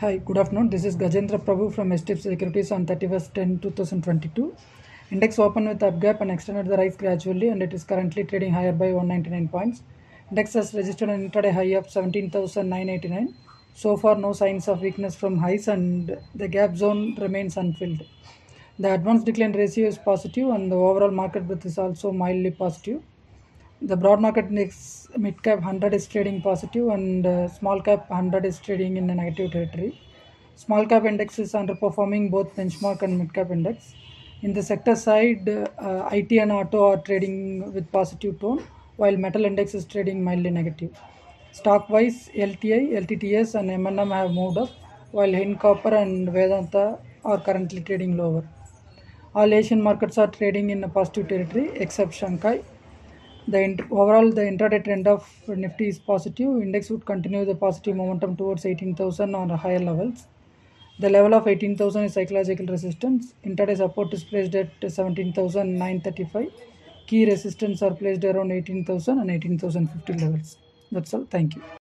Hi, good afternoon. This is Gajendra Prabhu from STIP Securities on 31st 10 2022. Index opened with up gap and extended the rise gradually, and it is currently trading higher by 199 points. Index has registered an intraday high of 17,989. So far, no signs of weakness from highs, and the gap zone remains unfilled. The advanced decline ratio is positive, and the overall market breadth is also mildly positive. The broad market index mid cap 100 is trading positive and uh, small cap 100 is trading in a negative territory. Small cap index is underperforming both benchmark and mid cap index. In the sector side, uh, IT and auto are trading with positive tone, while metal index is trading mildly negative. Stock wise, LTI, LTTS, and M&M have moved up, while Hind Copper and Vedanta are currently trading lower. All Asian markets are trading in a positive territory except Shanghai. The overall the intraday trend of Nifty is positive. Index would continue the positive momentum towards 18,000 on higher levels. The level of 18,000 is psychological resistance. Intraday support is placed at 17,935. Key resistance are placed around 18,000 and 18,050 levels. That's all. Thank you.